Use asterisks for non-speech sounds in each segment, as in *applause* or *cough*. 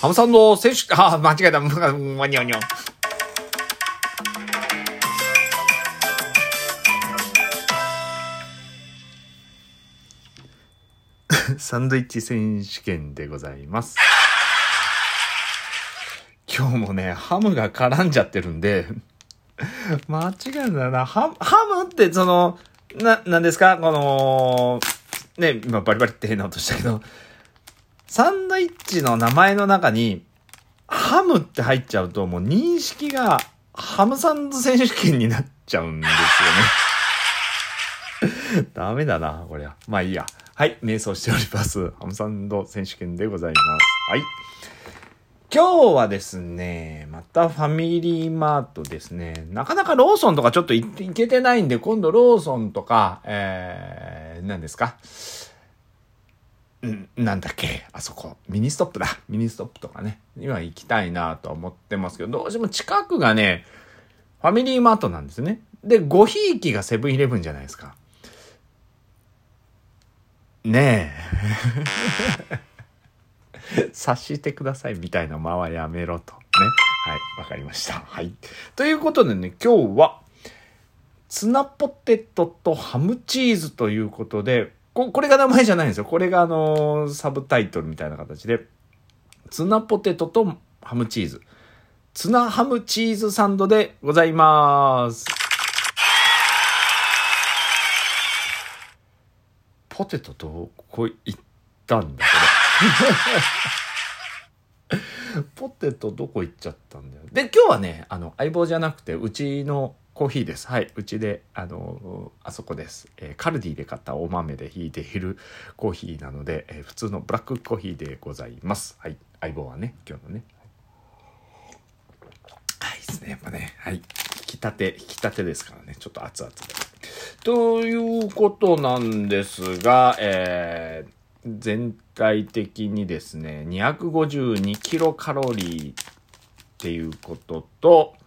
ハムサンド選手、あ、*laughs* 間違えた。まにょにょ。*laughs* サンドイッチ選手権でございます。今日もね、ハムが絡んじゃってるんで、*laughs* 間違うんだな。ハハムってその、な、なんですか？この、ね、今バリバリって変な音したけど、サンドイッチの名前の中に、ハムって入っちゃうともう認識がハムサンド選手権になっちゃうんですよね。*laughs* ダメだな、こりゃ。まあいいや。はい、瞑想しております。ハムサンド選手権でございます。はい。今日はですね、またファミリーマートですね。なかなかローソンとかちょっと行けてないんで、今度ローソンとか、えー、何ですか？なんだっけ？あそこ。ミニストップだ。ミニストップとかね。今行きたいなと思ってますけど、どうしても近くがね、ファミリーマートなんですね。で、ごひいきがセブンイレブンじゃないですか。ねえ。*laughs* 察してくださいみたいな間はやめろと。ね。はい。わかりました。はい。ということでね、今日は、ツナポテトとハムチーズということで、ここれが名前じゃないんですよ。これがあのーサブタイトルみたいな形で、ツナポテトとハムチーズ。ツナハムチーズサンドでございます。ポテトどこ行ったんだこれ？*laughs* ポテトどこ行っちゃったんだよ。で、今日はね、あの、相棒じゃなくて、うちのコーヒーです。はい。うちで、あの、あそこです。えーカルディで買ったお豆で引いているコーヒーなので、えー普通のブラックコーヒーでございます。はい。相棒はね、今日のね。はい、いいですね。やっぱね、はい。引き立て、引き立てですからね。ちょっと熱々で。ということなんですが、えー全体的にですね、252キロカロリーっていうことと、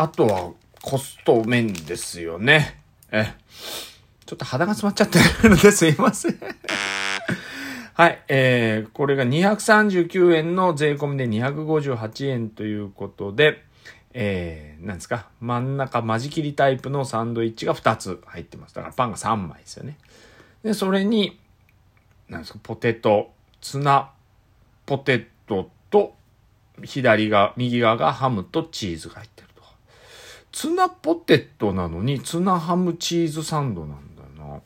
あとはコスト面ですよね。え、ちょっと肌が詰まっちゃってるのですいません。はい、えー、これが239円の税込みで258円ということで、えー、なんですか、真ん中間仕切りタイプのサンドイッチが2つ入ってます。だからパンが3枚ですよね。で、それに、なんですか、ポテト、ツナ、ポテトと、左が、右側がハムとチーズが入ってる。ツナポテトなのに、ツナハムチーズサンドなんだよな。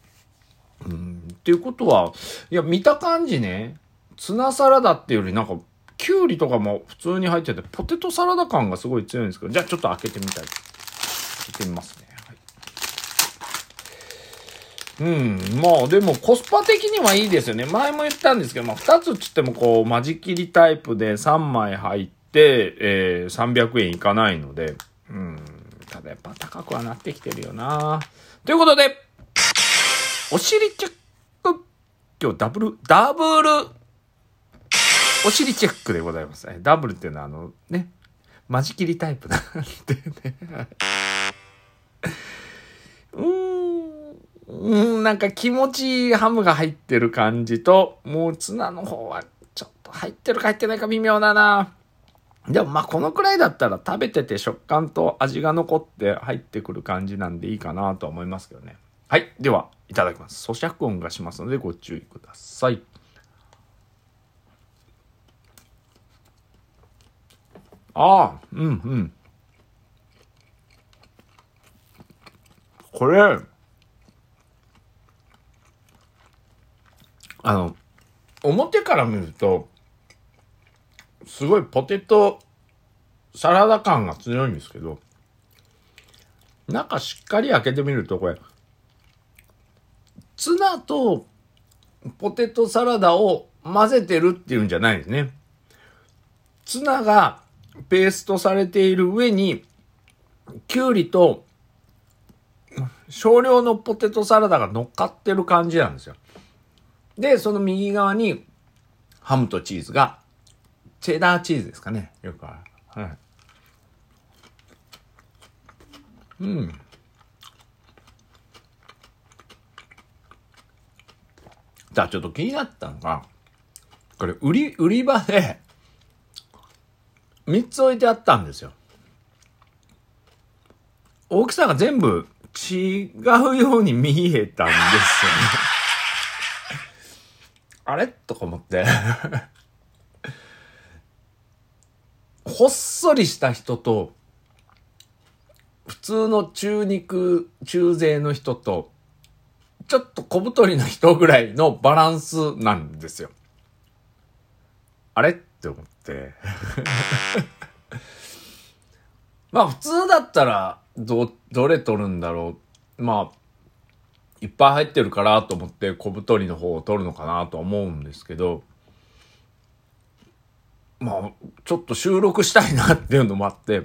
うん、っていうことは、いや、見た感じね、ツナサラダっていうよりなんか、キュウリとかも普通に入ってて、ポテトサラダ感がすごい強いんですけど、じゃあちょっと開けてみたい。開けてみますね。うん、まあでもコスパ的にはいいですよね。前も言ったんですけど、まあ2つつってもこう、間仕切りタイプで3枚入って、えー、300円いかないので、うん、だやっぱ高くはなってきてるよな。ということで、お尻チェック今日ダブル、ダブル、お尻チェックでございます。ダブルっていうのはあのね、間仕切りタイプなんでね。うーん、うん、なんか気持ちいいハムが入ってる感じと、もうツナの方はちょっと入ってるか入ってないか微妙だな。でもまあこのくらいだったら食べてて食感と味が残って入ってくる感じなんでいいかなと思いますけどね。はい。では、いただきます。咀嚼音がしますのでご注意ください。ああ、うんうん。これ、あの、表から見ると、すごいポテトサラダ感が強いんですけど、中しっかり開けてみると、これ、ツナとポテトサラダを混ぜてるっていうんじゃないですね。ツナがペーストされている上に、きゅうりと少量のポテトサラダが乗っかってる感じなんですよ。で、その右側にハムとチーズが、チェダーチーズですかね。よくある。はい。うん。じゃあちょっと気になったのが、これ売り、売り場で、3つ置いてあったんですよ。大きさが全部違うように見えたんですよね。*laughs* あれ？とか思って。ほっそりした人と、普通の中肉、中背の人と、ちょっと小太りの人ぐらいのバランスなんですよ。あれ？って思って。*laughs* まあ普通だったら、ど、どれ取るんだろう。まあ、いっぱい入ってるからと思って小太りの方を取るのかなと思うんですけど、まあ、ちょっと収録したいなっていうのもあって、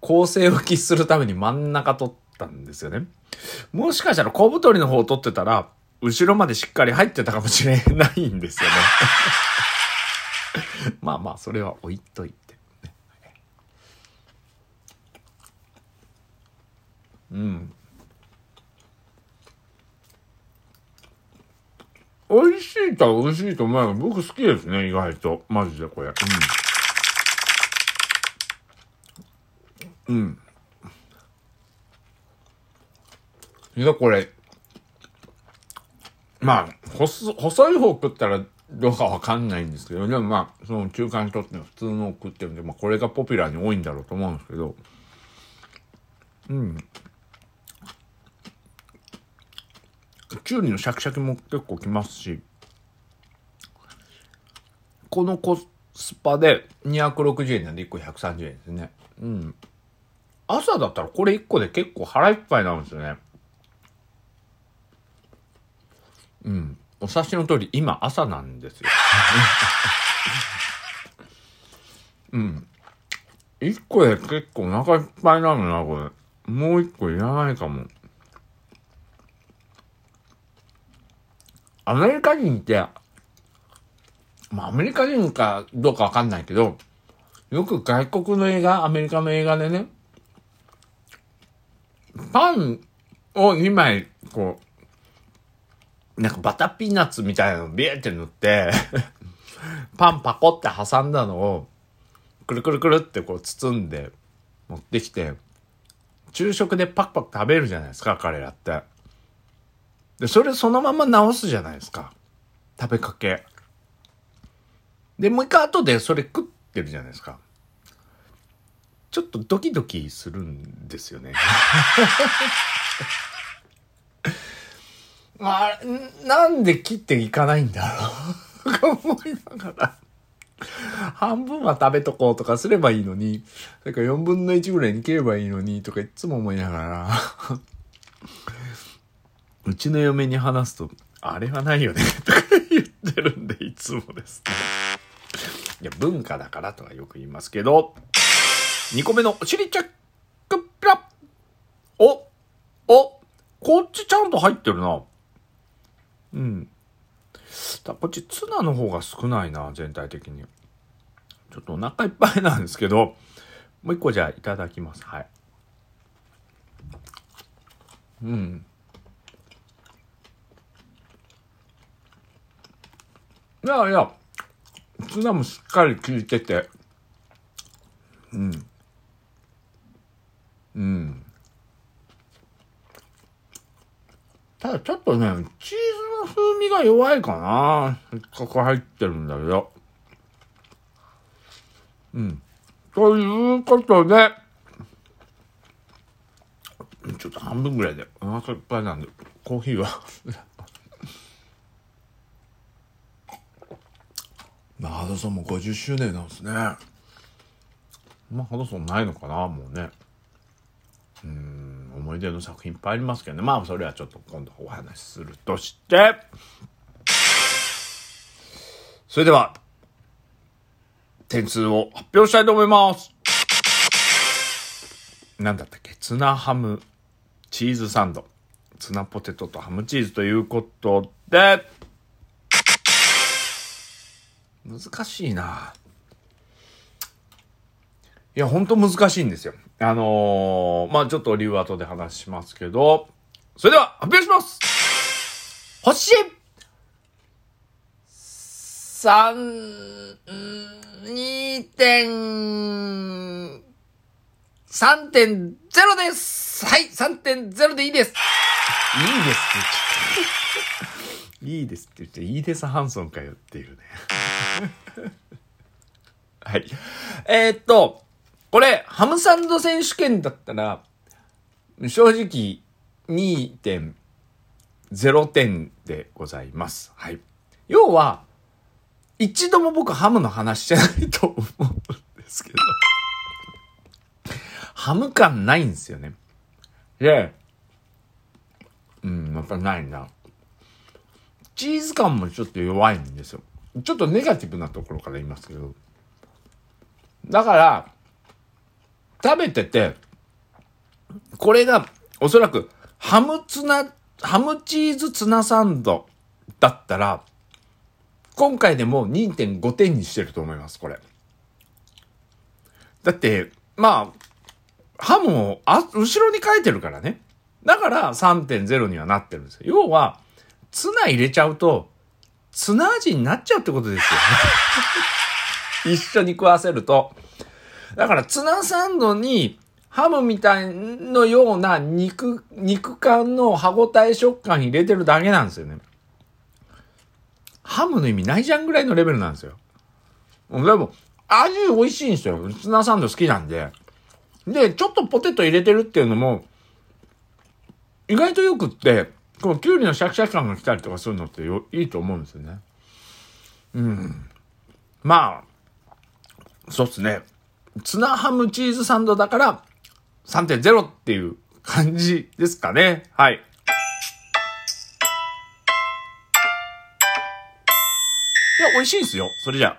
構成を期するために真ん中取ったんですよね。もしかしたら小太りの方を取ってたら、後ろまでしっかり入ってたかもしれないんですよね。*laughs* まあまあ、それは置いといて。うん。美味しいとは美味しいと思うよ。僕好きですね、意外と。マジでこれ。うん。うん。いや、これ。まあ、細、細い方食ったらどうかわかんないんですけど、でもまあ、その中間にとっての普通のを食ってるんで、まあこれがポピュラーに多いんだろうと思うんですけど、うん。きゅうりのシャキシャキも結構きますし、このコスパで260円なんで1個130円ですね。うん。朝だったらこれ1個で結構腹いっぱいなんですよね。うん。お察しの通り、今朝なんですよ。うん。1個で結構お腹いっぱいなのな、これ。もう1個いらないかも。アメリカ人って、まあアメリカ人かどうかわかんないけど、よく外国の映画、アメリカの映画でね、パンを2枚、こう、なんかバタピーナッツみたいなのビーって塗って、*laughs* パンパコって挟んだのを、くるくるくるってこう包んで持ってきて、昼食でパクパク食べるじゃないですか、彼らって。で、それそのまま直すじゃないですか。食べかけ。で、もう一回後でそれ食ってるじゃないですか。ちょっとドキドキするんですよね。*laughs* あ、なんで切っていかないんだろうと *laughs* 思いながら。半分は食べとこうとかすればいいのに、それから4分の1ぐらいに切ればいいのにとかいつも思いながら。うちの嫁に話すと、あれはないよね *laughs* とか言ってるんで、いつもですね。いや、文化だからとはよく言いますけど、2個目のお尻チェックピラおおこっちちゃんと入ってるな。うん。だこっちツナの方が少ないな、全体的に。ちょっとお腹いっぱいなんですけど、もう一個じゃあいただきます。はい。うん。いやいや、ツナもしっかり効いてて、うん。うん。ただちょっとね、チーズの風味が弱いかな。せっかく入ってるんだけど。うん。ということで、ちょっと半分ぐらいでお腹いっぱいなんで、コーヒーはまあ、ハドソンも50周年なんですね。まあ、ハドソンないのかな、もうね。うん、思い出の作品いっぱいありますけどね。まあ、それはちょっと今度お話しするとして、それでは、点数を発表したいと思います。なんだったっけ？ツナハムチーズサンド。ツナポテトとハムチーズということで、難しいな。いや、ほんと難しいんですよ。あのー、まあちょっと理由は後で話しますけど、それでは発表します星三、二点、3.0ですはい !3.0 でいいですいいです。いいですって言って、いいですハンソンかよっていうね。*laughs* はい。えー、っと、これ、ハムサンド選手権だったら、正直2.0点でございます。はい。要は、一度も僕ハムの話してないと思うんですけど。ハム感ないんですよね。で、うん、やっぱないな。チーズ感もちょっと弱いんですよ。ちょっとネガティブなところから言いますけど。だから、食べてて、これがおそらくハムツナ、ハムチーズツナサンドだったら、今回でも2.5点にしてると思います、これ。だって、まあ、ハムをあ後ろに書いてるからね。だから3.0にはなってるんですよ。要は、ツナ入れちゃうと、ツナ味になっちゃうってことですよ。*laughs* 一緒に食わせると。だからツナサンドにハムみたいのような肉、肉感の歯ごたえ食感入れてるだけなんですよね。ハムの意味ないじゃんぐらいのレベルなんですよ。でも、味美味しいんですよ。ツナサンド好きなんで。で、ちょっとポテト入れてるっていうのも、意外とよくって、このキュウリのシャキシャキ感が来たりとかするのってよいいと思うんですよね。うん。まあ、そうっすね。ツナハムチーズサンドだから3.0っていう感じですかね。はい。いや、美味しいですよ。それじゃあ。